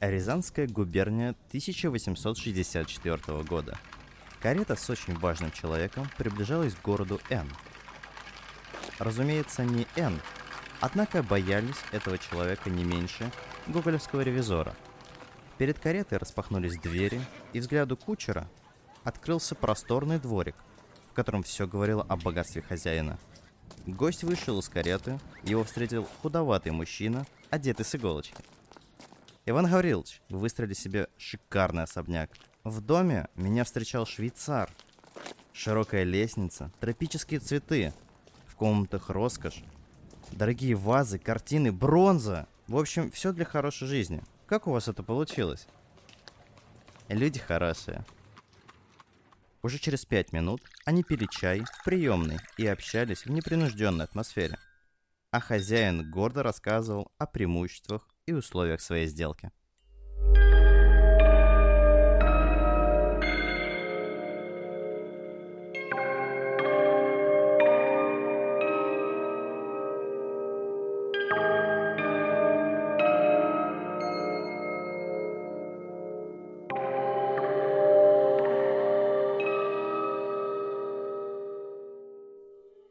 Рязанская губерния 1864 года. Карета с очень важным человеком приближалась к городу Н. Разумеется, не Н, однако боялись этого человека не меньше гоголевского ревизора. Перед каретой распахнулись двери, и взгляду кучера открылся просторный дворик, в котором все говорило о богатстве хозяина. Гость вышел из кареты, его встретил худоватый мужчина, одетый с иголочки. Иван Гаврилович, вы выстроили себе шикарный особняк. В доме меня встречал швейцар. Широкая лестница, тропические цветы. В комнатах роскошь. Дорогие вазы, картины, бронза. В общем, все для хорошей жизни. Как у вас это получилось? Люди хорошие. Уже через пять минут они пили чай в приемной и общались в непринужденной атмосфере. А хозяин гордо рассказывал о преимуществах и условиях своей сделки.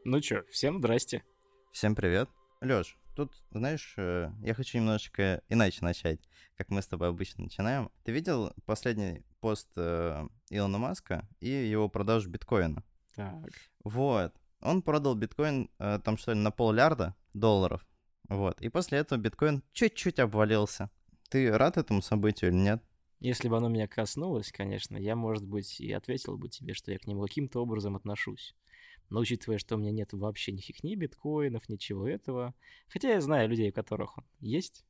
Ну чё, всем здрасте. Всем привет. Лёш, тут, знаешь, э, я хочу немножечко иначе начать, как мы с тобой обычно начинаем. Ты видел последний пост э, Илона Маска и его продажу биткоина? Так. Вот. Он продал биткоин э, там что ли на поллярда долларов. Вот. И после этого биткоин чуть-чуть обвалился. Ты рад этому событию или нет? Если бы оно меня коснулось, конечно, я, может быть, и ответил бы тебе, что я к нему каким-то образом отношусь. Но учитывая, что у меня нет вообще ни биткоинов, ничего этого. Хотя я знаю людей, у которых он есть,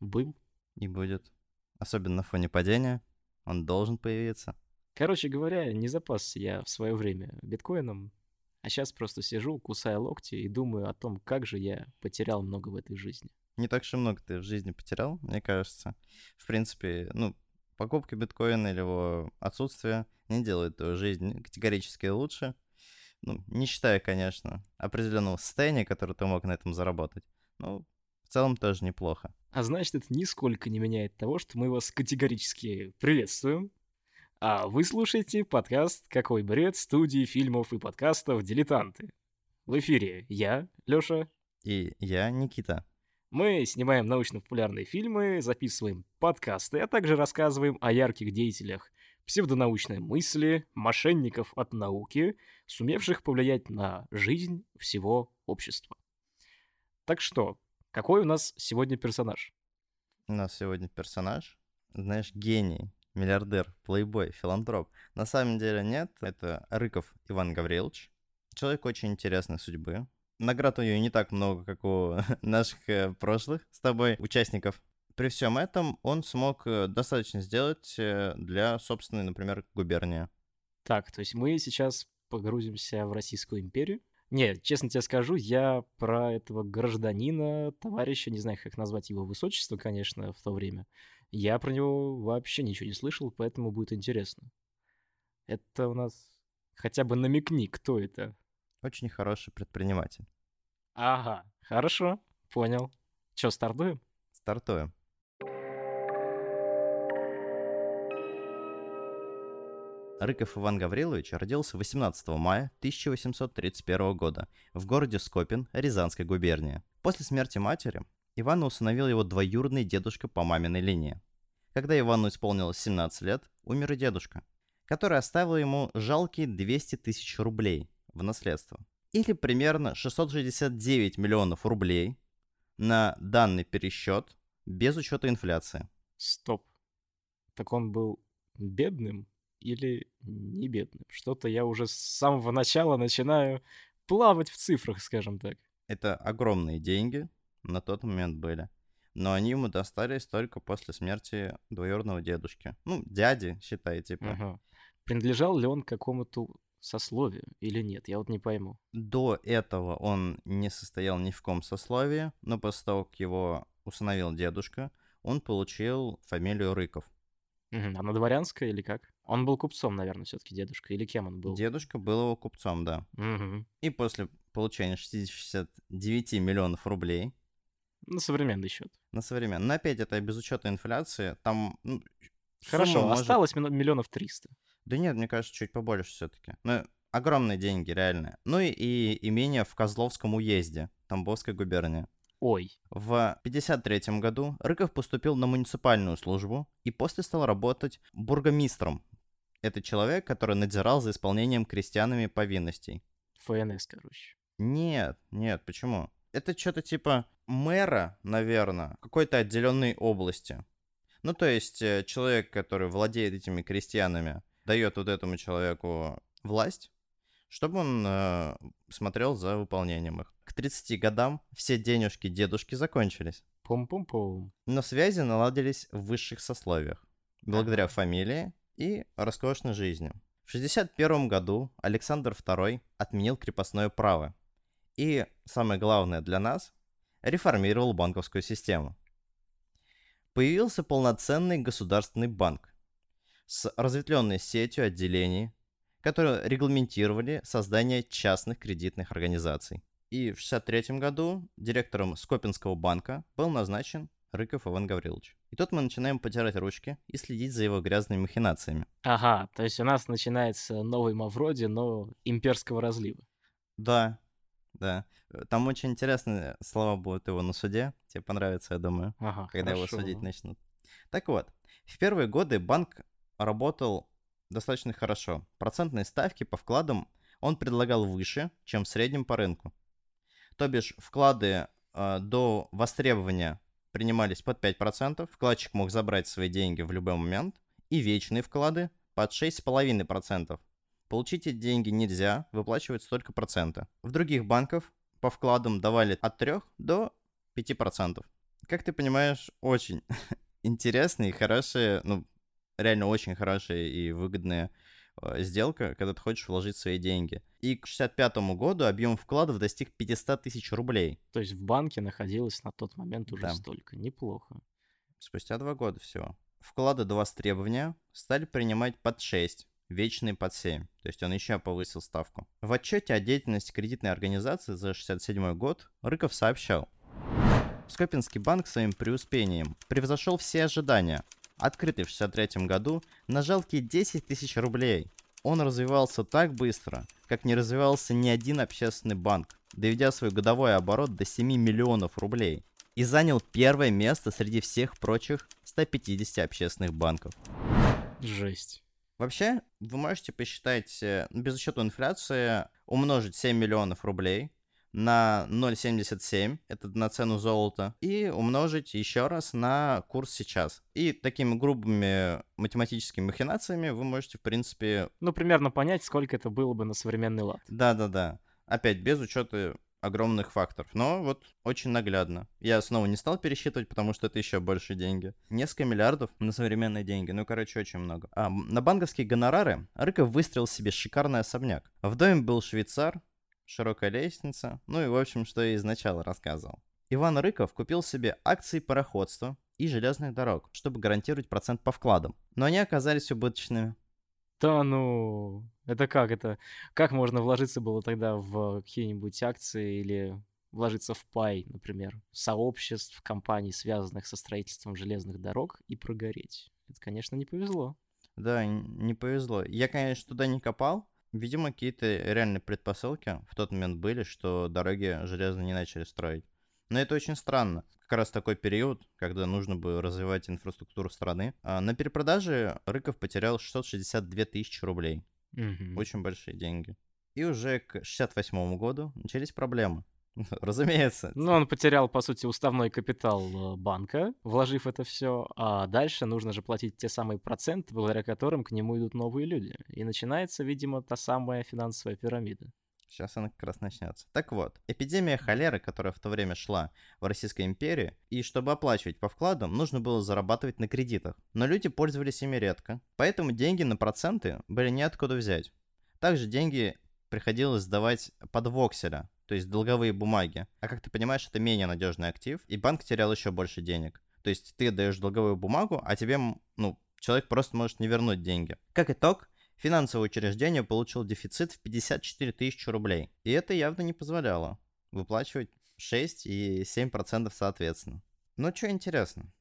был. И будет. Особенно на фоне падения. Он должен появиться. Короче говоря, не запасся я в свое время биткоином, а сейчас просто сижу, кусая локти и думаю о том, как же я потерял много в этой жизни. Не так и много ты в жизни потерял, мне кажется. В принципе, ну, покупка биткоина или его отсутствие не делает твою жизнь категорически лучше ну, не считая, конечно, определенного состояния, которое ты мог на этом заработать. Ну, в целом тоже неплохо. А значит, это нисколько не меняет того, что мы вас категорически приветствуем. А вы слушаете подкаст «Какой бред» студии фильмов и подкастов «Дилетанты». В эфире я, Лёша. И я, Никита. Мы снимаем научно-популярные фильмы, записываем подкасты, а также рассказываем о ярких деятелях псевдонаучной мысли, мошенников от науки, сумевших повлиять на жизнь всего общества. Так что, какой у нас сегодня персонаж? У нас сегодня персонаж, знаешь, гений, миллиардер, плейбой, филантроп. На самом деле нет, это Рыков Иван Гаврилович. Человек очень интересной судьбы. Наград у нее не так много, как у наших э, прошлых с тобой участников при всем этом он смог э, достаточно сделать э, для собственной, например, губернии. Так, то есть мы сейчас погрузимся в Российскую империю. Нет, честно тебе скажу, я про этого гражданина, товарища, не знаю, как назвать его высочество, конечно, в то время, я про него вообще ничего не слышал, поэтому будет интересно. Это у нас хотя бы намекни, кто это. Очень хороший предприниматель. Ага, хорошо, понял. Че, стартуем? Стартуем. Рыков Иван Гаврилович родился 18 мая 1831 года в городе Скопин, Рязанской губернии. После смерти матери Ивана усыновил его двоюродный дедушка по маминой линии. Когда Ивану исполнилось 17 лет, умер и дедушка, который оставил ему жалкие 200 тысяч рублей в наследство. Или примерно 669 миллионов рублей на данный пересчет без учета инфляции. Стоп. Так он был бедным? Или не бедным. Что-то я уже с самого начала начинаю плавать в цифрах, скажем так. Это огромные деньги на тот момент были. Но они ему достались только после смерти двоюродного дедушки. Ну, дяди, считай, типа. Ага. Принадлежал ли он какому-то сословию или нет? Я вот не пойму. До этого он не состоял ни в ком сословии, но после того, как его усыновил дедушка, он получил фамилию Рыков. Угу. Она дворянская или как? Он был купцом, наверное, все-таки дедушка. Или кем он был? Дедушка был его купцом, да. Угу. И после получения 69 миллионов рублей На современный счет. На современный. Но опять это без учета инфляции. Там ну, Хорошо, может- осталось миллион- миллионов триста. Да нет, мне кажется, чуть побольше все-таки. Ну, огромные деньги, реально. Ну и, и имение в Козловском уезде, Тамбовской губернии. Ой, В 1953 году Рыков поступил на муниципальную службу и после стал работать бургомистром. Это человек, который надзирал за исполнением крестьянами повинностей. ФНС, короче. Нет, нет, почему? Это что-то типа мэра, наверное, какой-то отделенной области. Ну, то есть э, человек, который владеет этими крестьянами, дает вот этому человеку власть, чтобы он э, смотрел за выполнением их. К 30 годам все денежки дедушки закончились. Пум-пум-пум. Но связи наладились в высших сословиях, благодаря фамилии и роскошной жизни. В 61 году Александр II отменил крепостное право и, самое главное для нас, реформировал банковскую систему. Появился полноценный государственный банк с разветвленной сетью отделений, которые регламентировали создание частных кредитных организаций. И в 1963 году директором Скопинского банка был назначен Рыков Иван Гаврилович. И тут мы начинаем потирать ручки и следить за его грязными махинациями. Ага, то есть у нас начинается новый Мавроди, но имперского разлива. Да, да. Э, Там очень интересные слова будут его на суде. Тебе понравится, я думаю, Ага, когда его хорошо. судить начнут. Так вот, в первые годы банк работал достаточно хорошо. Процентные ставки по вкладам он предлагал выше, чем в среднем по рынку. То бишь, вклады э, до востребования принимались под 5%, вкладчик мог забрать свои деньги в любой момент, и вечные вклады под 6,5%. Получить эти деньги нельзя, выплачивать столько процента. В других банках по вкладам давали от 3 до 5%. Как ты понимаешь, очень интересные хорошие, ну, реально очень хорошая и выгодная э, сделка, когда ты хочешь вложить свои деньги. И к 65 году объем вкладов достиг 500 тысяч рублей. То есть в банке находилось на тот момент уже Да. столько. Неплохо. Спустя два года всего. Вклады до востребования стали принимать под 6, вечные под 7. То есть он еще повысил ставку. В отчете о деятельности кредитной организации за 67 год Рыков сообщал. Скопинский банк своим преуспением превзошел все ожидания. Открытый в 63 году на жалкие 10 тысяч рублей. Он развивался так быстро, как не развивался ни один общественный банк, доведя свой годовой оборот до 7 миллионов рублей и занял первое место среди всех прочих 150 общественных банков. Жесть. Вообще, вы можете посчитать, э, без учета инфляции, умножить 7 миллионов рублей на 0,77, это на цену золота, и умножить еще раз на курс сейчас. И такими грубыми математическими махинациями вы можете, в принципе, Ну, примерно понять, сколько это было бы на современный лад. да-да-да, опять без учета огромных факторов, но вот очень наглядно. Я снова не стал пересчитывать, потому что это еще больше деньги. Несколько миллиардов на современные деньги, ну, короче, очень много. А, на банковские гонорары Рыков выстроил себе шикарный особняк. В доме был швейцар, широкая лестница, ну и, в общем, что я изначально рассказывал. Иван Рыков купил себе акции пароходства и железных дорог, чтобы гарантировать процент по вкладам. Но они оказались убыточными. Да ну, это как это? Как можно вложиться было тогда в какие-нибудь акции или вложиться в пай, например, сообществ, компаний, связанных со строительством железных дорог, и прогореть? Это, конечно, не повезло. Да, не повезло. Я, конечно, туда не копал. Видимо, какие-то реальные предпосылки в тот момент были, что дороги железные не начали строить. Но это очень странно. Как раз такой период, когда нужно было развивать инфраструктуру страны. А на перепродаже Рыков потерял 662 тысячи рублей. Мгм. Очень большие деньги. И уже к 68 году начались проблемы. Разумеется. Ну, он потерял, по сути, уставной капитал э, банка, вложив это все, а дальше нужно же платить те самые проценты, благодаря которым к нему идут новые люди. И начинается, видимо, та самая финансовая пирамида. Сейчас она как раз начнется. Так вот, эпидемия холеры, которая в то время шла в Российской империи, и чтобы оплачивать по вкладам, нужно было зарабатывать на кредитах. Но люди пользовались ими редко, поэтому деньги на проценты были неоткуда взять. Также деньги приходилось сдавать под вокселя, то есть долговые бумаги. А как ты понимаешь, это менее надежный актив, и банк терял еще больше денег. То есть ты даешь долговую бумагу, а тебе, ну, человек просто может не вернуть деньги. Как итог, финансовое учреждение получило дефицит в 54 тысячи рублей. И это явно не позволяло выплачивать 6 и 7% соответственно. Но что интересно,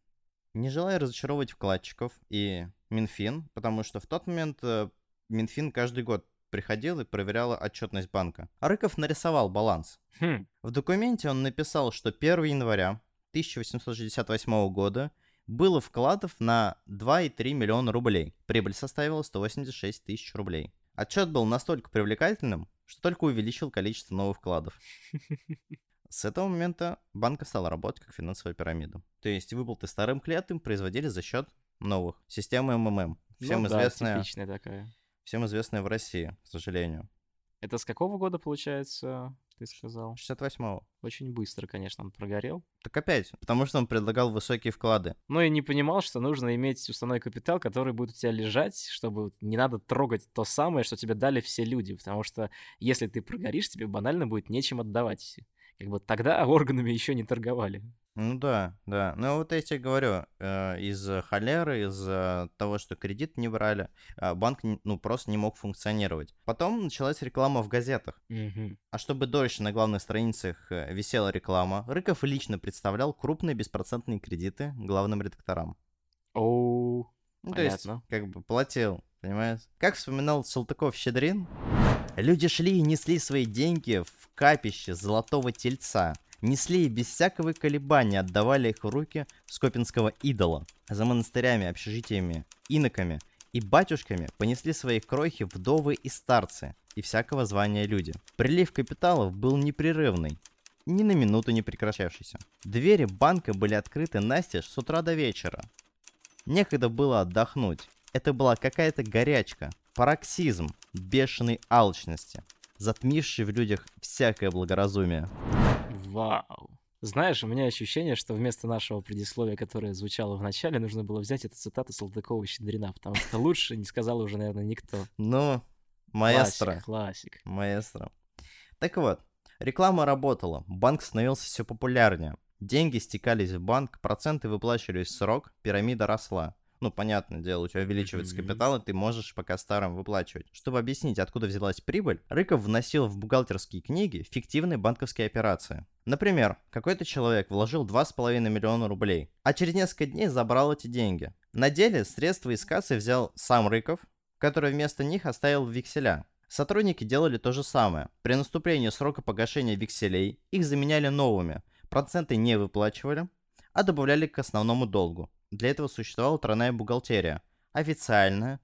не желая разочаровывать вкладчиков и Минфин, потому что в тот момент э, Минфин каждый год приходил и проверял отчетность банка. А Рыков нарисовал баланс. Хм. В документе он написал, что 1 января 1868 года было вкладов на 2,3 миллиона рублей. Прибыль составила 186 тысяч рублей. Отчет был настолько привлекательным, что только увеличил количество новых вкладов. С этого момента банк стал работать как финансовая пирамида. То есть выплаты старым клиентам производили за счет новых. Системы МММ. Всем ну, да, известная, типичная такая. Всем известная в России, к сожалению. Это с какого года, получается, ты сказал? 68-го. Очень быстро, конечно, он прогорел. Так опять, потому что он предлагал высокие вклады. Но я не понимал, что нужно иметь уставной капитал, который будет у тебя лежать, чтобы не надо трогать то самое, что тебе дали все люди. Потому что если ты прогоришь, тебе банально будет нечем отдавать. Как бы тогда органами еще не торговали. Ну да, да. Ну вот я тебе говорю, э, из холеры, из того, что кредит не брали, э, банк ну просто не мог функционировать. Потом началась реклама в газетах. Мгм. А чтобы дольше на главных страницах э, висела реклама, Рыков лично представлял крупные беспроцентные кредиты главным редакторам. Оу, Ну, то есть, как бы платил, понимаешь? Как вспоминал Салтыков-Щедрин, люди шли и несли свои деньги в капище золотого тельца. Несли и без всякого колебания отдавали их в руки скопинского идола. За монастырями, общежитиями, иноками и батюшками понесли свои крохи вдовы и старцы, и всякого звания люди. Прилив капиталов был непрерывный, ни на минуту не прекращавшийся. Двери банка были открыты настежь с утра до вечера. Некогда было отдохнуть. Это была какая-то горячка, пароксизм бешеной алчности, затмивший в людях всякое благоразумие. Вау. Знаешь, у меня ощущение, что вместо нашего предисловия, которое звучало в начале, нужно было взять эту цитату Салтыкова-Щедрина, потому что лучше не сказал уже, наверное, никто. Ну, маэстро. Классик, классик. Маэстро. Так вот, реклама работала, банк становился все популярнее. Деньги стекались в банк, проценты выплачивались в срок, пирамида росла. Ну, понятное дело, у тебя увеличивается капитал, и ты можешь пока старым выплачивать. Чтобы объяснить, откуда взялась прибыль, Рыков вносил в бухгалтерские книги фиктивные банковские операции. Например, какой-то человек вложил 2,5 миллиона рублей, а через несколько дней забрал эти деньги. На деле средства из кассы взял сам Рыков, который вместо них оставил векселя. Сотрудники делали то же самое. При наступлении срока погашения векселей их заменяли новыми. Проценты не выплачивали, а добавляли к основному долгу. Для этого существовала тройная бухгалтерия. Официальная,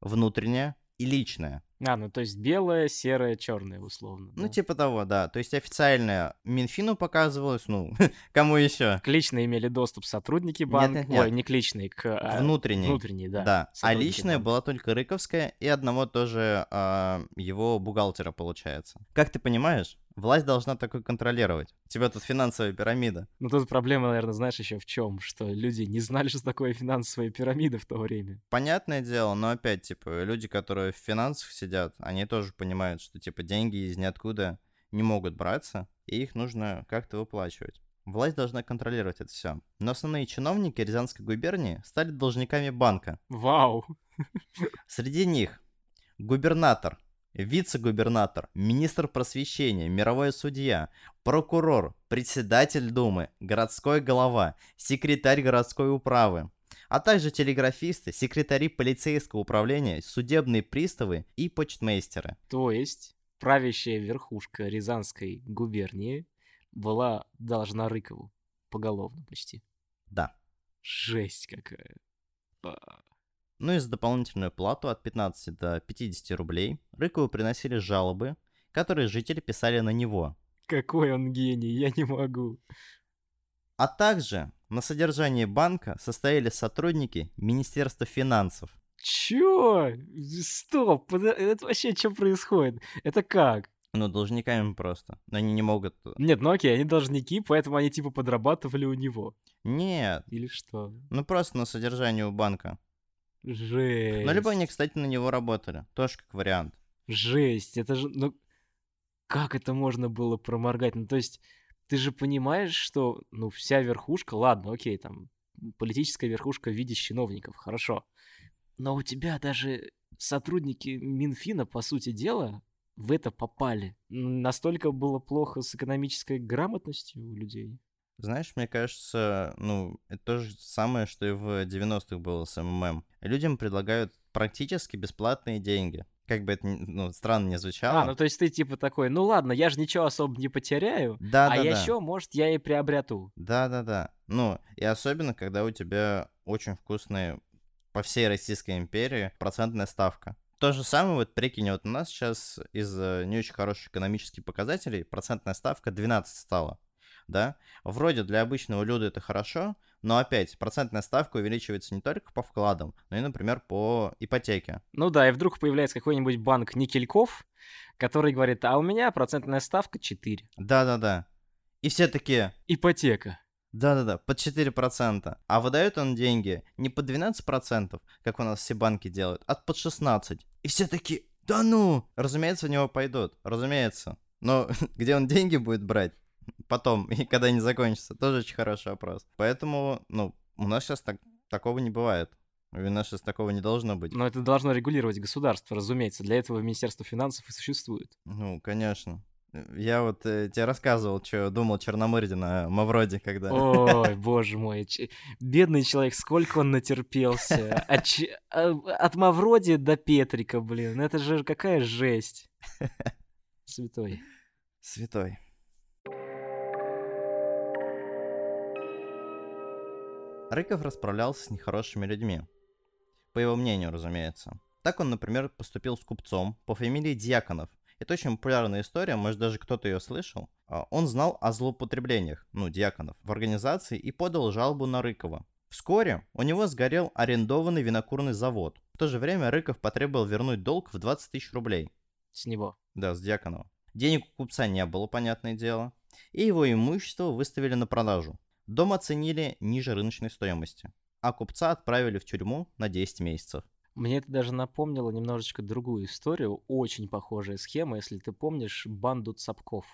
внутренняя и личная. А, ну то есть белое, серое, черное, условно. Ну, да? типа того, да. То есть официальная Минфину показывалась, ну, кому еще? К личной имели доступ сотрудники банка. нет, нет. Ой, не к личной, к а, Внутренней. внутренней, да. Да, а личная банка. была только Рыковская и одного тоже а, его бухгалтера, получается. Как ты понимаешь, власть должна такое контролировать. У тебя тут финансовая пирамида. Ну тут проблема, наверное, знаешь еще в чем, что люди не знали, что такое финансовая пирамида в то время. Понятное дело, но опять, типа, люди, которые в финансах сидят, они тоже понимают, что, типа, деньги из ниоткуда не могут браться, и их нужно как-то выплачивать. Власть должна контролировать это все. Но основные чиновники Рязанской губернии стали должниками банка. Вау! Среди них губернатор, вице-губернатор, министр просвещения, мировой судья, прокурор, председатель Думы, городской голова, секретарь городской управы, а также телеграфисты, секретари полицейского управления, судебные приставы и почтмейстеры. То есть правящая верхушка Рязанской губернии была должна Рыкову. Поголовно почти. Да. Жесть какая. Ну и за дополнительную плату от 15 до 50 рублей Рыкову приносили жалобы, которые жители писали на него. Какой он гений, я не могу. А также на содержании банка состояли сотрудники Министерства финансов. Чё? Стоп, это вообще что происходит? Это как? Ну, должниками просто. Но они не могут... Нет, ну окей, они должники, поэтому они типа подрабатывали у него. Нет, Или что? ну просто на содержании у банка. Жесть. Но либо они, кстати, на него работали. Тоже как вариант. Жесть, это же, ну, как это можно было проморгать? Ну, то есть, ты же понимаешь, что, ну, вся верхушка, ладно, окей, там, политическая верхушка в виде чиновников, хорошо. Но у тебя даже сотрудники Минфина, по сути дела, в это попали? Настолько было плохо с экономической грамотностью у людей? Знаешь, мне кажется, ну, это то же самое, что и в 90-х было с МММ. Людям предлагают практически бесплатные деньги. Как бы это, ну, странно не звучало. А, ну то есть ты типа такой, ну ладно, я же ничего особо не потеряю, да, а да, да. еще, может, я и приобрету. Да-да-да. Ну, и особенно, когда у тебя очень вкусные по всей Российской империи процентная ставка. То же самое, вот прикинь, вот у нас сейчас из-за не очень хороших экономических показателей процентная ставка 12 стала да, вроде для обычного люда это хорошо, но опять процентная ставка увеличивается не только по вкладам, но и, например, по ипотеке. Ну да, и вдруг появляется какой-нибудь банк Никельков, который говорит, а у меня процентная ставка 4. Да-да-да. И все такие... Ипотека. Да-да-да, под 4%. А выдает он деньги не под 12%, как у нас все банки делают, а под 16%. И все такие, да ну! Разумеется, в него пойдут, разумеется. Но где он деньги будет брать? Потом, и когда они закончатся? Тоже очень хороший вопрос. Поэтому, ну, у нас сейчас так, такого не бывает. У нас сейчас такого не должно быть. Но это должно регулировать государство, разумеется. Для этого Министерство финансов и существует. Ну, конечно. Я вот э, тебе рассказывал, что думал Черномырдин о Мавроде, когда... Ой, боже мой. Ч... Бедный человек, сколько он натерпелся. От, ч... А, от Мавроди до Петрика, блин. Это же какая жесть. Святой. Святой. Рыков расправлялся с нехорошими людьми. По его мнению, разумеется. Так он, например, поступил с купцом по фамилии Дьяконов. Это очень популярная история, может даже кто-то ее слышал. А, он знал о злоупотреблениях, ну, Дьяконов, в организации и подал жалобу на Рыкова. Вскоре у него сгорел арендованный винокурный завод. В то же время Рыков потребовал вернуть долг в 20 тысяч рублей. С него? Да, с Дьяконова. Денег у купца не было, понятное дело. И его имущество выставили на продажу. Дом оценили ниже рыночной стоимости, а купца отправили в тюрьму на 10 месяцев. Мне это даже напомнило немножечко другую историю, очень похожая схема, если ты помнишь банду Цапков.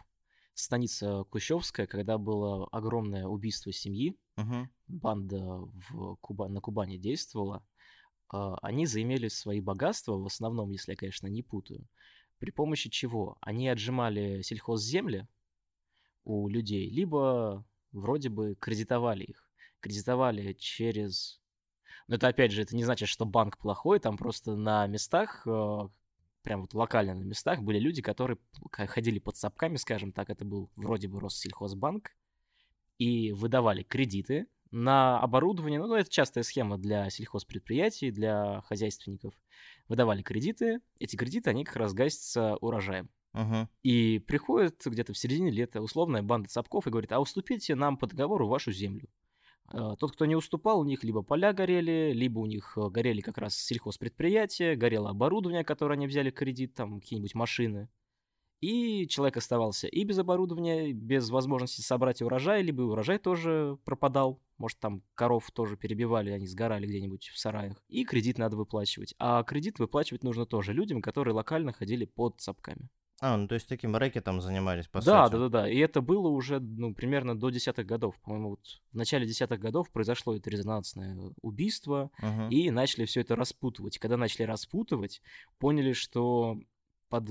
Станица Кущевская, когда было огромное убийство семьи, угу. банда в Куба... на Кубани действовала, а, они заимели свои богатства, в основном, если я, конечно, не путаю, при помощи чего? Они отжимали сельхозземли у людей, либо вроде бы кредитовали их. Кредитовали через... Но это, опять же, это не значит, что банк плохой, там просто на местах, э, прям вот локально на местах были люди, которые ходили под сапками, скажем так, это был вроде бы Россельхозбанк, и выдавали кредиты на оборудование, ну, это частая схема для сельхозпредприятий, для хозяйственников. Выдавали кредиты, эти кредиты, они как раз гасятся урожаем. Угу. И приходит где-то в середине лета условная банда цапков и говорит, а уступите нам по договору вашу землю. А, тот, кто не уступал, у них либо поля горели, либо у них э, горели как раз сельхозпредприятия, горело оборудование, которое они взяли кредит, там какие-нибудь машины. И человек оставался и без оборудования, без возможности собрать урожай, либо урожай тоже пропадал. Может, там коров тоже перебивали, они сгорали где-нибудь в сараях. И кредит надо выплачивать. А кредит выплачивать нужно тоже людям, которые локально ходили под цапками. А, ну то есть таким рэкетом занимались, по да, сути. Да, да, да. И это было уже, ну, примерно до десятых годов. По-моему, вот в начале десятых годов произошло это резонансное убийство, угу. и начали все это распутывать. Когда начали распутывать, поняли, что под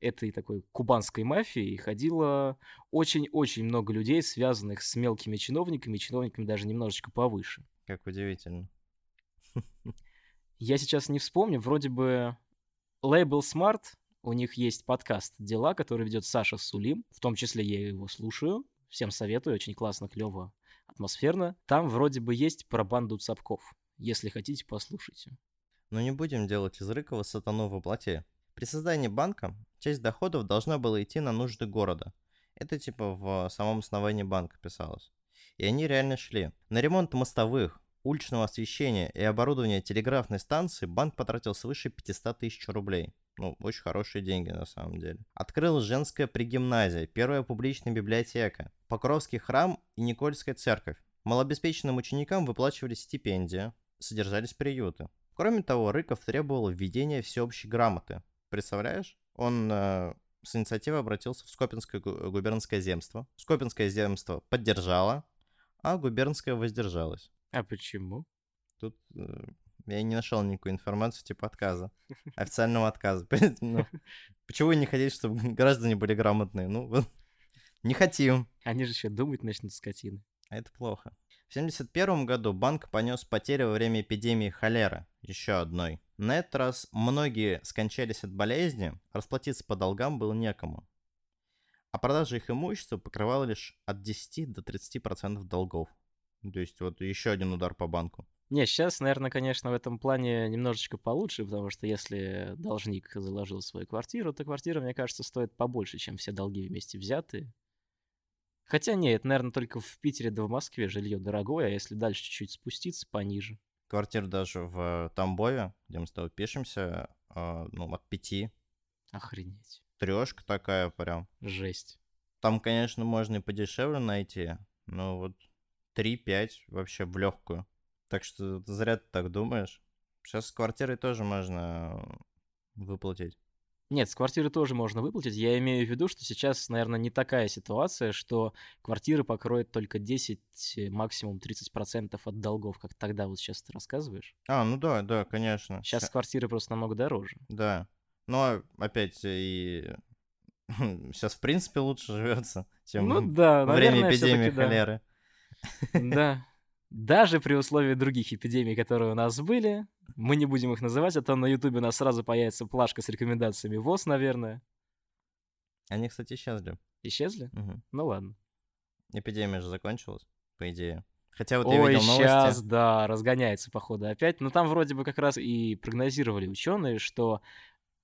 этой такой кубанской мафией ходило очень-очень много людей, связанных с мелкими чиновниками, чиновниками даже немножечко повыше. Как удивительно. Я сейчас не вспомню, вроде бы лейбл Smart у них есть подкаст «Дела», который ведет Саша Сулим. В том числе я его слушаю. Всем советую, очень классно, клево, атмосферно. Там вроде бы есть про банду цапков. Если хотите, послушайте. Но не будем делать из Рыкова сатану в плоти. При создании банка часть доходов должна была идти на нужды города. Это типа в самом основании банка писалось. И они реально шли. На ремонт мостовых, уличного освещения и оборудования телеграфной станции банк потратил свыше 500 тысяч рублей. Ну, очень хорошие деньги на самом деле. Открыл женская пригимназия, первая публичная библиотека, Покровский храм и Никольская церковь. Малообеспеченным ученикам выплачивались стипендии, содержались приюты. Кроме того, Рыков требовал введения всеобщей грамоты. Представляешь? Он э, с инициативой обратился в Скопинское губернское земство. Скопинское земство поддержало, а губернское воздержалось. А почему? Тут э, я не нашел никакой информации типа отказа, официального отказа. Ну, почему вы не хотите, чтобы граждане были грамотные? Ну, не хотим. Они же еще думать начнут скотины. А это плохо. В 1971 году банк понес потери во время эпидемии холеры, еще одной. На этот раз многие скончались от болезни, расплатиться по долгам было некому. А продажа их имущества покрывала лишь от 10 до 30% долгов. То есть вот еще один удар по банку. Не, сейчас, наверное, конечно, в этом плане немножечко получше, потому что если должник заложил свою квартиру, то квартира, мне кажется, стоит побольше, чем все долги вместе взятые. Хотя нет, наверное, только в Питере да в Москве жилье дорогое, а если дальше чуть-чуть спуститься, пониже. Квартира даже в Тамбове, где мы с тобой пишемся, а, ну, от пяти. Охренеть. Трешка такая прям. Жесть. Там, конечно, можно и подешевле найти, но вот 3-5 вообще в легкую. Так что зря ты так думаешь. Сейчас с квартирой тоже можно выплатить. Нет, с квартиры тоже можно выплатить. Я имею в виду, что сейчас, наверное, не такая ситуация, что квартиры покроют только 10, максимум 30% от долгов, как тогда вот сейчас ты рассказываешь. А, ну да, да, конечно. Сейчас Ща... квартиры просто намного дороже. Да. Но опять и сейчас в принципе лучше живется, чем ну, да, во время эпидемии холеры. Да. Даже при условии других эпидемий, которые у нас были, мы не будем их называть, а то на Ютубе у нас сразу появится плашка с рекомендациями ВОЗ, наверное. Они, кстати, исчезли. Исчезли? Угу. Ну ладно. Эпидемия же закончилась, по идее. Хотя вот Ой, я видел новости. сейчас, да, разгоняется, походу, опять. Но там вроде бы как раз и прогнозировали ученые, что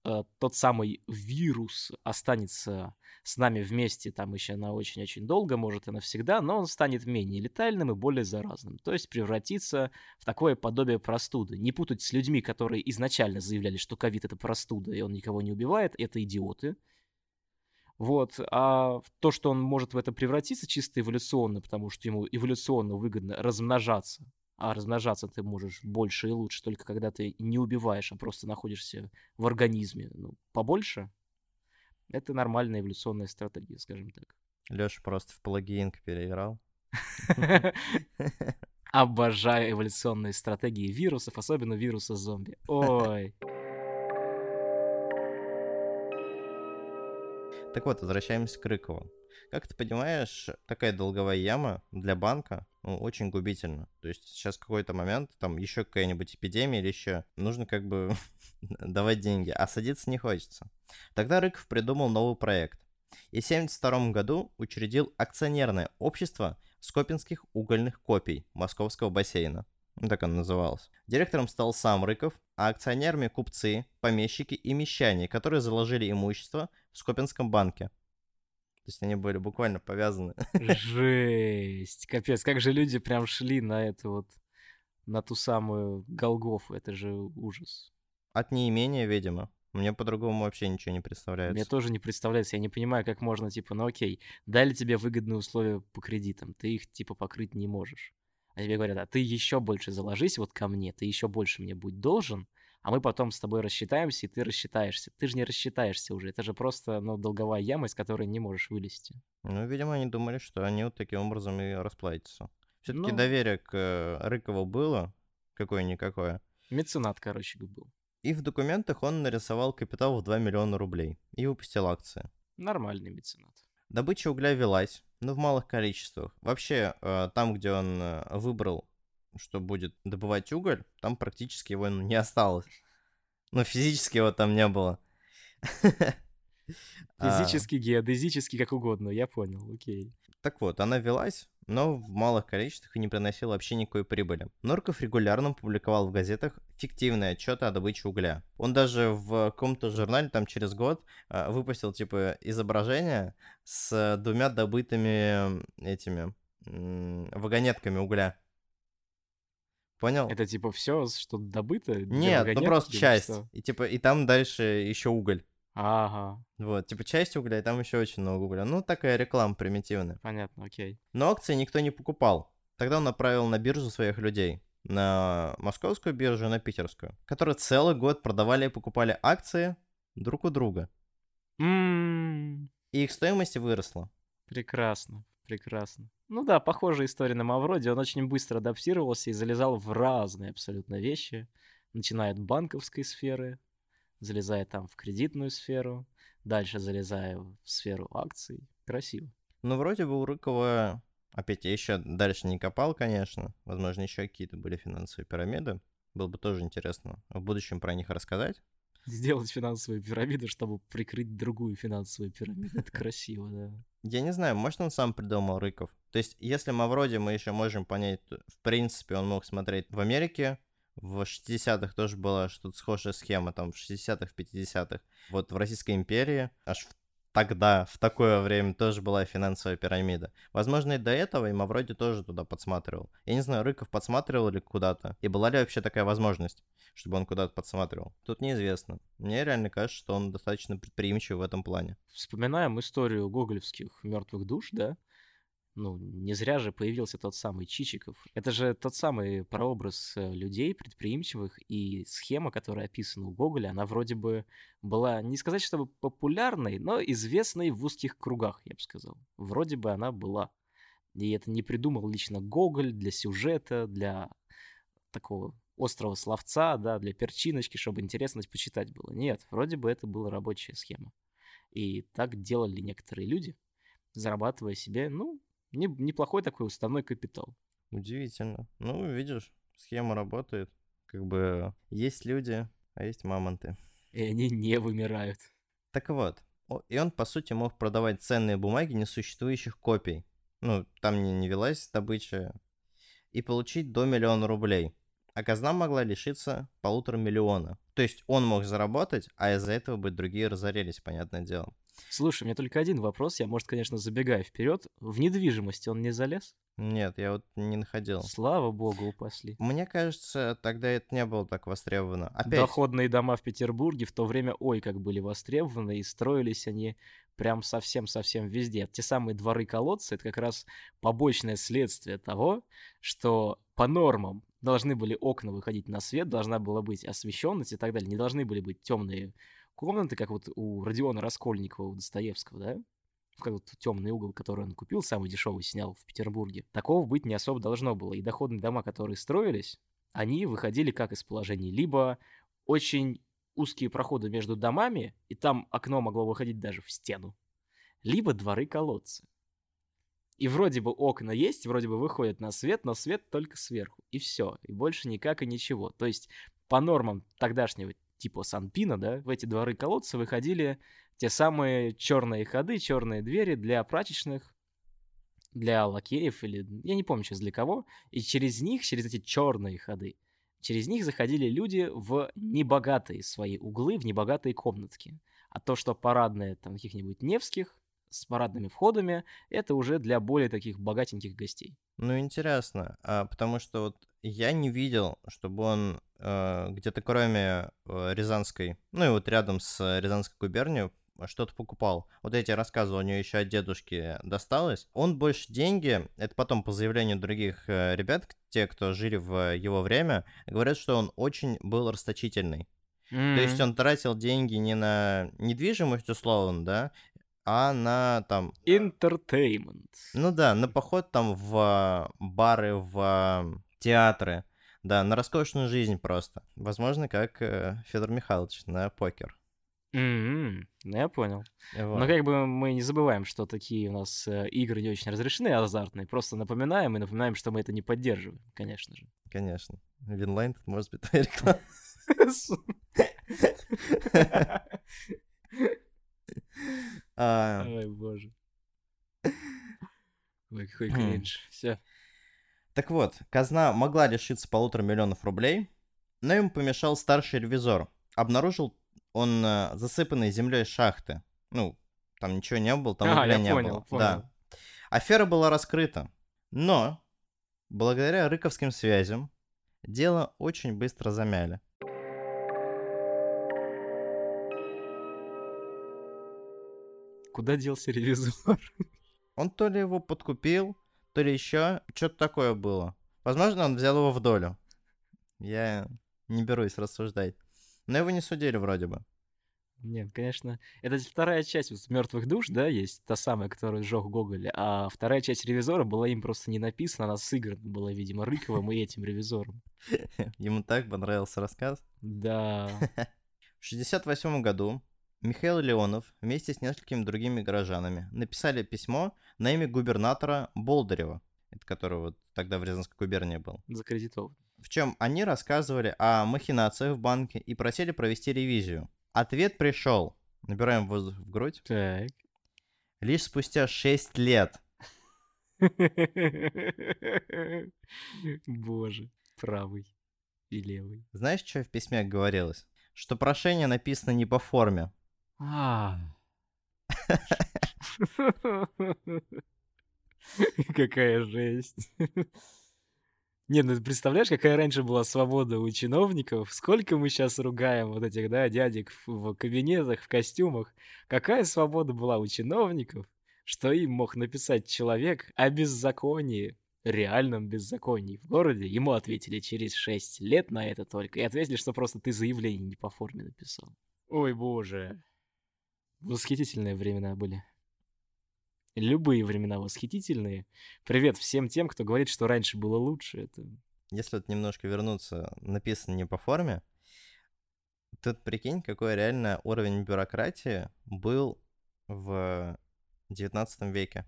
тот самый вирус останется с нами вместе там еще на очень-очень долго, может и навсегда, но он станет менее летальным и более заразным. То есть превратится в такое подобие простуды. Не путать с людьми, которые изначально заявляли, что ковид это простуда, и он никого не убивает, это идиоты. Вот, а то, что он может в это превратиться чисто эволюционно, потому что ему эволюционно выгодно размножаться, а размножаться ты можешь больше и лучше только когда ты не убиваешь, а просто находишься в организме ну, побольше, это нормальная эволюционная стратегия, скажем так. Леша просто в плагинг переиграл. Обожаю эволюционные стратегии вирусов, особенно вируса зомби. Ой. Так вот, возвращаемся к Рыкову. Как ты понимаешь, такая долговая яма для банка ну, очень губительна. То есть сейчас какой-то момент, там еще какая-нибудь эпидемия или еще, нужно как бы давать деньги, а садиться не хочется. Тогда Рыков придумал новый проект. И в 1972 году учредил акционерное общество Скопинских угольных копий Московского бассейна. Ну, так оно называлось. Директором стал сам Рыков, а акционерами купцы, помещики и мещане, которые заложили имущество в Скопинском банке. То есть они были буквально повязаны. Жесть. Капец, как же люди прям шли на это вот, на ту самую Голгофу. Это же ужас. От неимения, видимо. Мне по-другому вообще ничего не представляется. Мне тоже не представляется. Я не понимаю, как можно, типа, ну окей, дали тебе выгодные условия по кредитам, ты их, типа, покрыть не можешь. А тебе говорят, а ты еще больше заложись вот ко мне, ты еще больше мне будь должен, а мы потом с тобой рассчитаемся, и ты рассчитаешься. Ты же не рассчитаешься уже. Это же просто, ну, долговая яма, из которой не можешь вылезти. Ну, видимо, они думали, что они вот таким образом и расплатятся. Все-таки ну... доверие к э, Рыкову было какое-никакое. Меценат, короче, был. И в документах он нарисовал капитал в 2 миллиона рублей и выпустил акции. Нормальный меценат. Добыча угля велась, но в малых количествах. Вообще, э, там, где он э, выбрал что будет добывать уголь, там практически его не осталось. Ну, физически его там не было. Физически, геодезически, как угодно, я понял, окей. Так вот, она велась, но в малых количествах и не приносила вообще никакой прибыли. Норков регулярно публиковал в газетах фиктивные отчеты о добыче угля. Он даже в каком-то журнале там через год а, выпустил типа изображение с двумя добытыми этими вагонетками угля. Понял? Это типа все, что добыто? Нет, ну просто часть. Что? И типа, и там дальше еще уголь. Ага. Вот, типа часть угля, и там еще очень много угля. Ну, такая реклама примитивная. Понятно, окей. Но акции никто не покупал. Тогда он направил на биржу своих людей. На московскую биржу и на питерскую. Которые целый год продавали и покупали акции друг у друга. Mm. И их стоимость выросла. Прекрасно, прекрасно. Ну да, похожая история на Мавроди. Он очень быстро адаптировался и залезал в разные абсолютно вещи. начиная от банковской сферы, залезая там в кредитную сферу, дальше залезая в сферу акций. Красиво. Ну, вроде бы у Рыкова, опять я еще дальше не копал, конечно, возможно, еще какие-то были финансовые пирамиды. Было бы тоже интересно в будущем про них рассказать. Сделать финансовую пирамиду, чтобы прикрыть другую финансовую пирамиду. Это красиво, да. Я не знаю, может, он сам придумал Рыков. То есть, если Мавроди мы еще можем понять, в принципе, он мог смотреть в Америке, в 60-х тоже была что-то схожая схема, там в 60-х, в 50-х. Вот в Российской империи аж в тогда, в такое время, тоже была финансовая пирамида. Возможно, и до этого и Мавроди тоже туда подсматривал. Я не знаю, Рыков подсматривал ли куда-то, и была ли вообще такая возможность, чтобы он куда-то подсматривал. Тут неизвестно. Мне реально кажется, что он достаточно предприимчив в этом плане. Вспоминаем историю гоголевских мертвых душ, да? Ну, не зря же появился тот самый Чичиков. Это же тот самый прообраз э, людей предприимчивых, и схема, которая описана у Гоголя, она вроде бы была, не сказать, чтобы популярной, но известной в узких кругах, я бы сказал. Вроде бы она была. И это не придумал лично Гоголь для сюжета, для такого острого словца, да, для перчиночки, чтобы интересность почитать было. Нет, вроде бы это была рабочая схема. И так делали некоторые люди, зарабатывая себе, ну, не, неплохой такой уставной капитал. Удивительно. Ну, видишь, схема работает. Как бы есть люди, а есть мамонты. И они не вымирают. Так вот, и он, по сути, мог продавать ценные бумаги несуществующих копий. Ну, там не, не велась добыча. И получить до миллиона рублей. А казна могла лишиться полутора миллиона. То есть он мог заработать, а из-за этого бы другие разорились, понятное дело. Слушай, у меня только один вопрос. Я, может, конечно, забегаю вперед. В недвижимости он не залез? Нет, я вот не находил. Слава богу, упасли. Мне кажется, тогда это не было так востребовано. Опять... Доходные дома в Петербурге в то время, ой, как были востребованы, и строились они прям совсем-совсем везде. Те самые дворы-колодцы — это как раз побочное следствие того, что по нормам должны были окна выходить на свет, должна была быть освещенность и так далее. Не должны были быть темные комнаты, как вот у Родиона Раскольникова, у Достоевского, да? как вот темный угол, который он купил, самый дешевый снял в Петербурге. Такого быть не особо должно было. И доходные дома, которые строились, они выходили как из положений. Либо очень узкие проходы между домами, и там окно могло выходить даже в стену. Либо дворы-колодцы. И вроде бы окна есть, вроде бы выходят на свет, но свет только сверху. И все. И больше никак и ничего. То есть по нормам тогдашнего типа Санпина, да, в эти дворы колодцы выходили те самые черные ходы, черные двери для прачечных, для лакеев или я не помню сейчас для кого, и через них, через эти черные ходы, через них заходили люди в небогатые свои углы, в небогатые комнатки. А то, что парадные там каких-нибудь Невских с парадными входами, это уже для более таких богатеньких гостей. Ну, интересно, а, потому что вот я не видел, чтобы он э, где-то кроме э, Рязанской, ну и вот рядом с Рязанской губернией что-то покупал. Вот эти рассказы у него еще от дедушки досталось. Он больше деньги, это потом по заявлению других э, ребят, те, кто жили в его время, говорят, что он очень был расточительный. Mm-hmm. То есть он тратил деньги не на недвижимость, условно, да, а на там... Entertainment. Ну да, на поход там в бары, в театры. Да, на роскошную жизнь просто. Возможно, как э, Федор Михайлович на покер. Mm-hmm. Ну, я понял. Вот. Но как бы мы не забываем, что такие у нас э, игры не очень разрешены, азартные. Просто напоминаем и напоминаем, что мы это не поддерживаем, конечно же. Конечно. Winline тут может быть твоя реклама. Ой, боже. Ой, какой кринж. Все. Так вот, казна могла лишиться полутора миллионов рублей, но ему помешал старший ревизор. Обнаружил он э, засыпанные землей шахты. Ну, там ничего не было, там а, угля не понял, было. Понял. Да. Афера была раскрыта. Но, благодаря рыковским связям, дело очень быстро замяли. Куда делся ревизор? Он то ли его подкупил, то ли еще что-то такое было. Возможно, он взял его в долю. Я не берусь рассуждать. Но его не судили вроде бы. Нет, конечно. Это вторая часть вот, мертвых душ, да, есть та самая, которую сжег Гоголь. А вторая часть ревизора была им просто не написана, она сыграна была, видимо, Рыковым и этим ревизором. Ему так понравился рассказ. Да. В 68 году Михаил Леонов вместе с несколькими другими горожанами написали письмо на имя губернатора Болдырева, вот тогда в Рязанской губернии был. Закредитован. В чем они рассказывали о махинациях в банке и просили провести ревизию. Ответ пришел. Набираем воздух в грудь. Так. Лишь спустя 6 лет. Боже, правый и левый. Знаешь, что в письме говорилось? Что прошение написано не по форме. А. Какая жесть. Не, ну ты представляешь, какая раньше была свобода у чиновников? Сколько мы сейчас ругаем вот этих, да, дядек в, в кабинетах, в костюмах. Какая свобода была у чиновников, что им мог написать человек о беззаконии, реальном беззаконии в городе? Ему ответили через 6 лет на это только. И ответили, что просто ты заявление не по форме написал. Ой, боже. Восхитительные времена были. Любые времена восхитительные. Привет всем тем, кто говорит, что раньше было лучше. Это... Если вот немножко вернуться, написано не по форме, тут прикинь, какой реально уровень бюрократии был в 19 веке.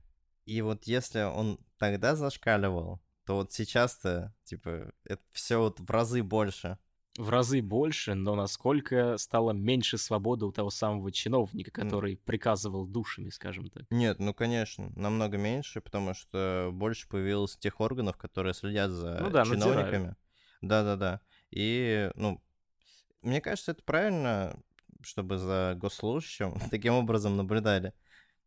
И вот если он тогда зашкаливал, то вот сейчас-то, типа, это все вот в разы больше в разы больше, но насколько стало меньше свободы у того самого чиновника, который приказывал душами, скажем так. Нет, ну конечно, намного меньше, потому что больше появилось тех органов, которые следят за ну, да, чиновниками. Да-да-да. И, ну, мне кажется, это правильно, чтобы за госслужащим таким образом наблюдали.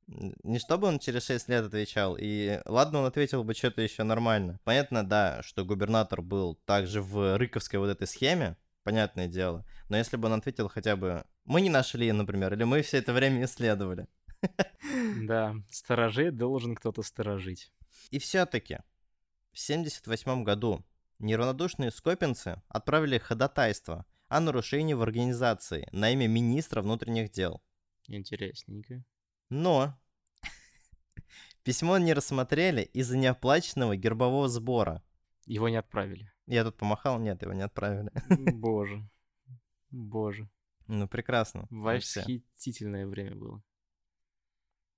Не чтобы он через 6 лет отвечал, и ладно, он ответил бы что-то еще нормально. Понятно, да, что губернатор был также в рыковской вот этой схеме, понятное дело. Но если бы он ответил хотя бы «Мы не нашли, например», или «Мы все это время исследовали». Да, сторожей должен кто-то сторожить. И все-таки в 78 году неравнодушные скопинцы отправили ходатайство о нарушении в организации на имя министра внутренних дел. Интересненько. Но письмо не рассмотрели из-за неоплаченного гербового сбора. Его не отправили. Я тут помахал, нет, его не отправили. Боже. Боже. Ну, прекрасно. Восхитительное время было.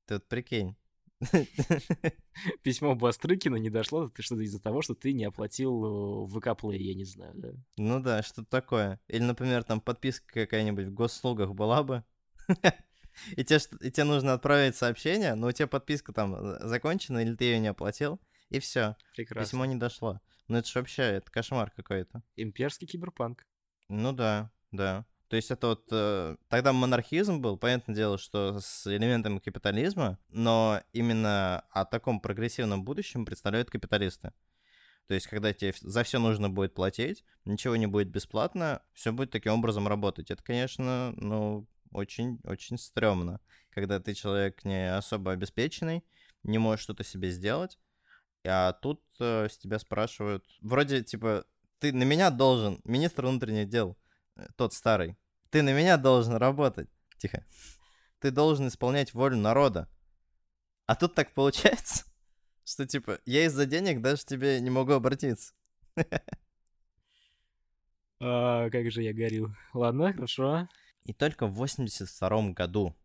Ты вот прикинь. Письмо Бастрыкина не дошло ты что из-за того, что ты не оплатил ВК Play, я не знаю, да? Ну да, что-то такое. Или, например, там подписка какая-нибудь в госслугах была бы. И тебе, и тебе нужно отправить сообщение, но у тебя подписка там э, закончена, или ты ее не оплатил, и все. Прекрасно. Письмо не дошло. Ну это же вообще, это кошмар какой-то. Имперский киберпанк. Ну да, да. То есть это вот... Э, тогда монархизм был, понятное дело, что с элементами капитализма, но именно о таком прогрессивном будущем представляют капиталисты. То есть, когда тебе за все нужно будет платить, ничего не будет бесплатно, все будет таким образом работать. Это, конечно, ну, очень-очень стрёмно, когда ты человек не особо обеспеченный, не можешь что-то себе сделать, а тут э, с тебя спрашивают, вроде типа, ты на меня должен, министр внутренних дел, э, тот старый, ты на меня должен работать. Тихо. Ты должен исполнять волю народа. А тут так получается, что типа, я из-за денег даже тебе не могу обратиться. А, как же я горил. Ладно, хорошо. И только в 82 году,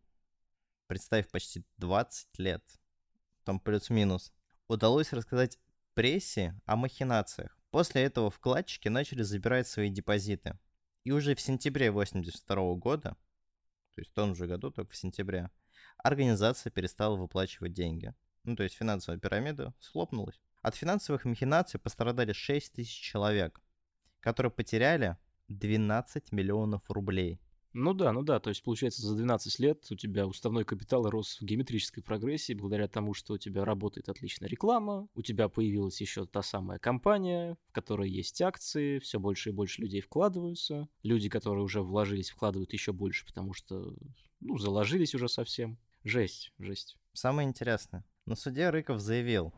представив почти 20 лет, там плюс-минус, удалось рассказать прессе о махинациях. После этого вкладчики начали забирать свои депозиты. И уже в сентябре 82 года, то есть в том же году, только в сентябре, организация перестала выплачивать деньги. Ну, то есть финансовая пирамида схлопнулась. От финансовых махинаций пострадали 6 тысяч человек, которые потеряли 12 миллионов рублей. Ну да, ну да, то есть получается за 12 лет у тебя уставной капитал рос в геометрической прогрессии благодаря тому, что у тебя работает отличная реклама, у тебя появилась еще та самая компания, в которой есть акции, все больше и больше людей вкладываются, люди, которые уже вложились, вкладывают еще больше, потому что, ну, заложились уже совсем. Жесть, жесть. Самое интересное, на суде Рыков заявил,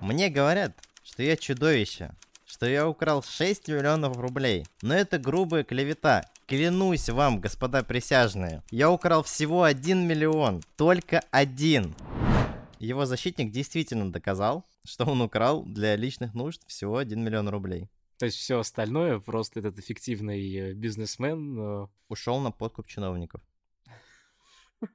мне говорят, что я чудовище, что я украл 6 миллионов рублей, но это грубая клевета, Клянусь вам, господа присяжные, я украл всего один миллион. Только один. Его защитник действительно доказал, что он украл для личных нужд всего 1 миллион рублей. То есть все остальное просто этот эффективный э, бизнесмен э, Ушел на подкуп чиновников.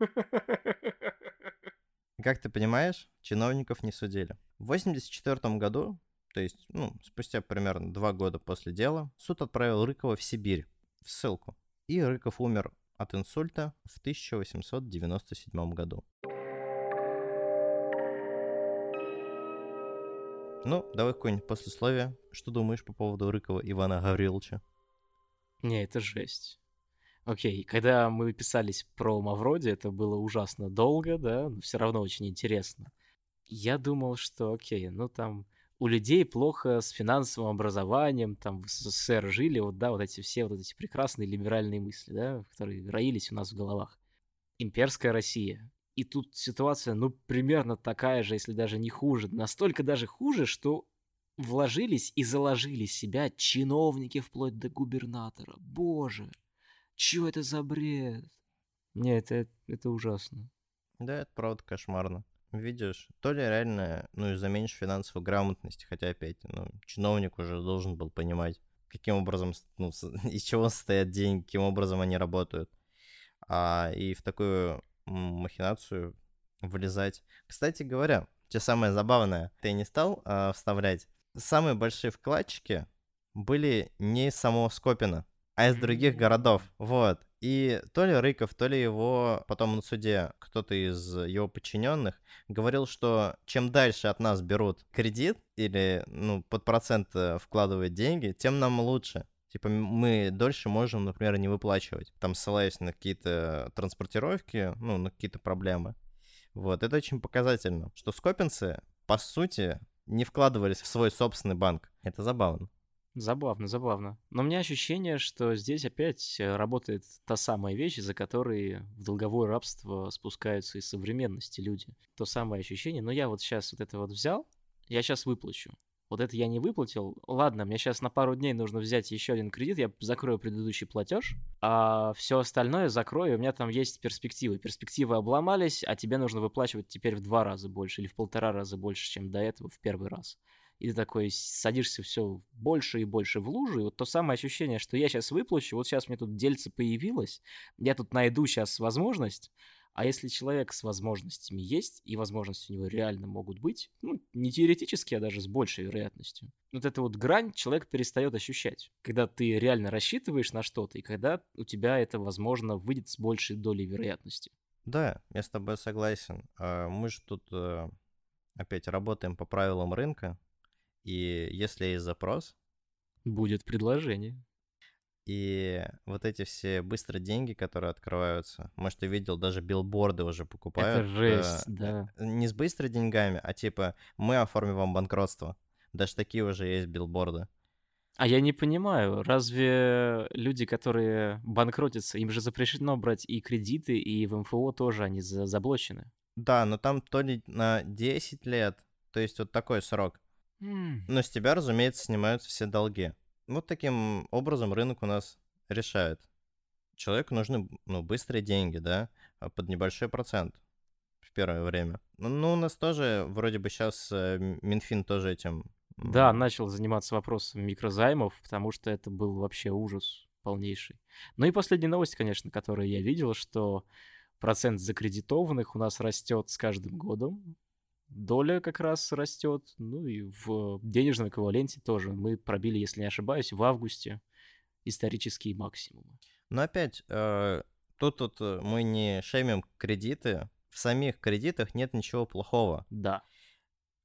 Как ты понимаешь, чиновников не судили. В 84 году, то есть, ну, спустя примерно два года после дела, суд отправил Рыкова в Сибирь, в ссылку. И Рыков умер от инсульта в 1897 году. Ну, давай какое-нибудь послесловие. Что думаешь по поводу Рыкова Ивана Гавриловича? Не, это жесть. Окей, когда мы писались про Мавроди, это было ужасно долго, да, но все равно очень интересно. Я думал, что окей, ну там у людей плохо с финансовым образованием, там в СССР жили, вот, да, вот эти все вот эти прекрасные либеральные мысли, да, которые роились у нас в головах. Имперская Россия. И тут ситуация, ну, примерно такая же, если даже не хуже. Настолько даже хуже, что вложились и заложили себя чиновники вплоть до губернатора. Боже, чё это за бред? Не, это, это ужасно. Да, это правда кошмарно. Видишь, то ли реально, ну, из-за меньшей финансовой грамотности, хотя опять, ну, чиновник уже должен был понимать, каким образом, ну, из чего состоят деньги, каким образом они работают. А, и в такую махинацию влезать. Кстати говоря, что самое забавное, ты не стал а, вставлять. Самые большие вкладчики были не из самого Скопина, а из других городов. Вот. И то ли Рыков, то ли его потом на суде кто-то из его подчиненных говорил, что чем дальше от нас берут кредит или ну, под процент э, вкладывают деньги, тем нам лучше. Типа мы дольше можем, например, не выплачивать, там ссылаясь на какие-то транспортировки, ну, на какие-то проблемы. Вот, это очень показательно, что скопинцы, по сути, не вкладывались в свой собственный банк. Это забавно. Забавно, забавно. Но у меня ощущение, что здесь опять э, работает та самая вещь, за которой в долговое рабство спускаются из современности люди. То самое ощущение. Но я вот сейчас вот это вот взял, я сейчас выплачу. Вот это я не выплатил. Ладно, мне сейчас на пару дней нужно взять еще один кредит, я закрою предыдущий платеж, а все остальное закрою, у меня там есть перспективы. Перспективы обломались, а тебе нужно выплачивать теперь в два раза больше или в полтора раза больше, чем до этого в первый раз и ты такой садишься все больше и больше в лужу, и вот то самое ощущение, что я сейчас выплачу, вот сейчас мне тут дельце появилось, я тут найду сейчас возможность, а если человек с возможностями есть, и возможности у него реально могут быть, ну, не теоретически, а даже с большей вероятностью, вот эта вот грань человек перестает ощущать. Когда ты реально рассчитываешь на что-то, и когда у тебя это, возможно, выйдет с большей долей вероятности. Да, я с тобой согласен. А, мы же тут э, опять работаем по правилам рынка, и если есть запрос... Будет предложение. И вот эти все быстрые деньги, которые открываются, может, ты видел, даже билборды уже покупают. Это жесть, э, да. Не с быстрыми деньгами, а типа мы оформим вам банкротство. Даже такие уже есть билборды. А я не понимаю, разве люди, которые банкротятся, им же запрещено брать и кредиты, и в МФО тоже они заблочены? Да, но там то ли на 10 лет, то есть вот такой срок. Но с тебя, разумеется, снимаются все долги. Вот таким образом рынок у нас решает. Человеку нужны ну, быстрые деньги, да, а под небольшой процент в первое время. Ну, ну у нас тоже вроде бы сейчас э, Минфин тоже этим... Да, начал заниматься вопросом микрозаймов, потому что это был вообще ужас полнейший. Ну и последняя новость, конечно, которую я видел, что процент закредитованных у нас растет с каждым годом доля как раз растет. Ну и в денежном эквиваленте тоже. Мы пробили, если не ошибаюсь, в августе исторические максимумы. Но опять, э, тут, тут э, мы не шеймим кредиты. В самих кредитах нет ничего плохого. Да.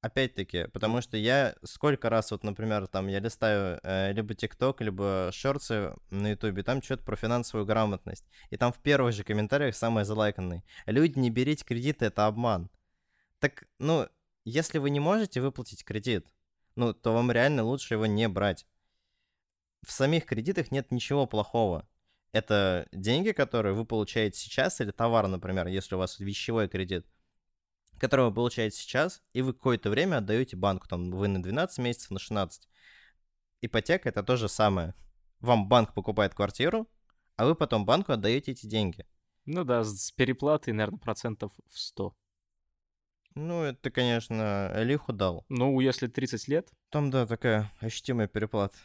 Опять-таки, потому что я сколько раз, вот, например, там я листаю э, либо ТикТок, либо шорты на Ютубе, там что-то про финансовую грамотность. И там в первых же комментариях самое залайканное. Люди, не берите кредиты, это обман. Так, ну, если вы не можете выплатить кредит, ну, то вам реально лучше его не брать. В самих кредитах нет ничего плохого. Это деньги, которые вы получаете сейчас, или товар, например, если у вас вещевой кредит, который вы получаете сейчас, и вы какое-то время отдаете банку, там, вы на 12 месяцев, на 16. Ипотека — это то же самое. Вам банк покупает квартиру, а вы потом банку отдаете эти деньги. Ну да, с переплатой, наверное, процентов в 100. Ну, это, конечно, лиху дал. Ну, если 30 лет. Там, да, такая ощутимая переплата.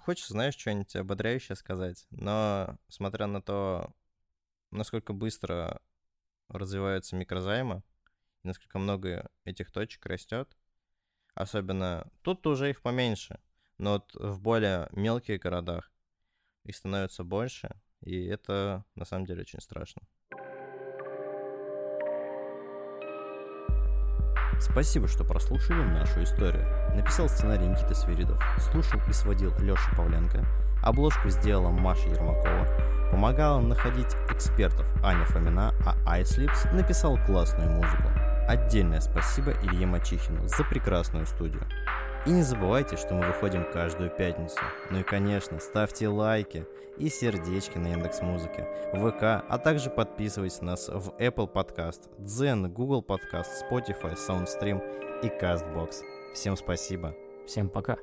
Хочешь, знаешь, что-нибудь ободряющее сказать, но смотря на то, насколько быстро развиваются микрозаймы, насколько много этих точек растет, особенно тут уже их поменьше, но вот в более мелких городах их становится больше, и это на самом деле очень страшно. Спасибо, что прослушали нашу историю. Написал сценарий Никита Свиридов, слушал и сводил Леша Павленко, обложку сделала Маша Ермакова, помогала находить экспертов Аня Фомина, а iSlips написал классную музыку. Отдельное спасибо Илье Мачихину за прекрасную студию. И не забывайте, что мы выходим каждую пятницу. Ну и, конечно, ставьте лайки и сердечки на Яндекс Музыке, ВК, а также подписывайтесь на нас в Apple Podcast, Zen, Google Podcast, Spotify, SoundStream и CastBox. Всем спасибо. Всем пока.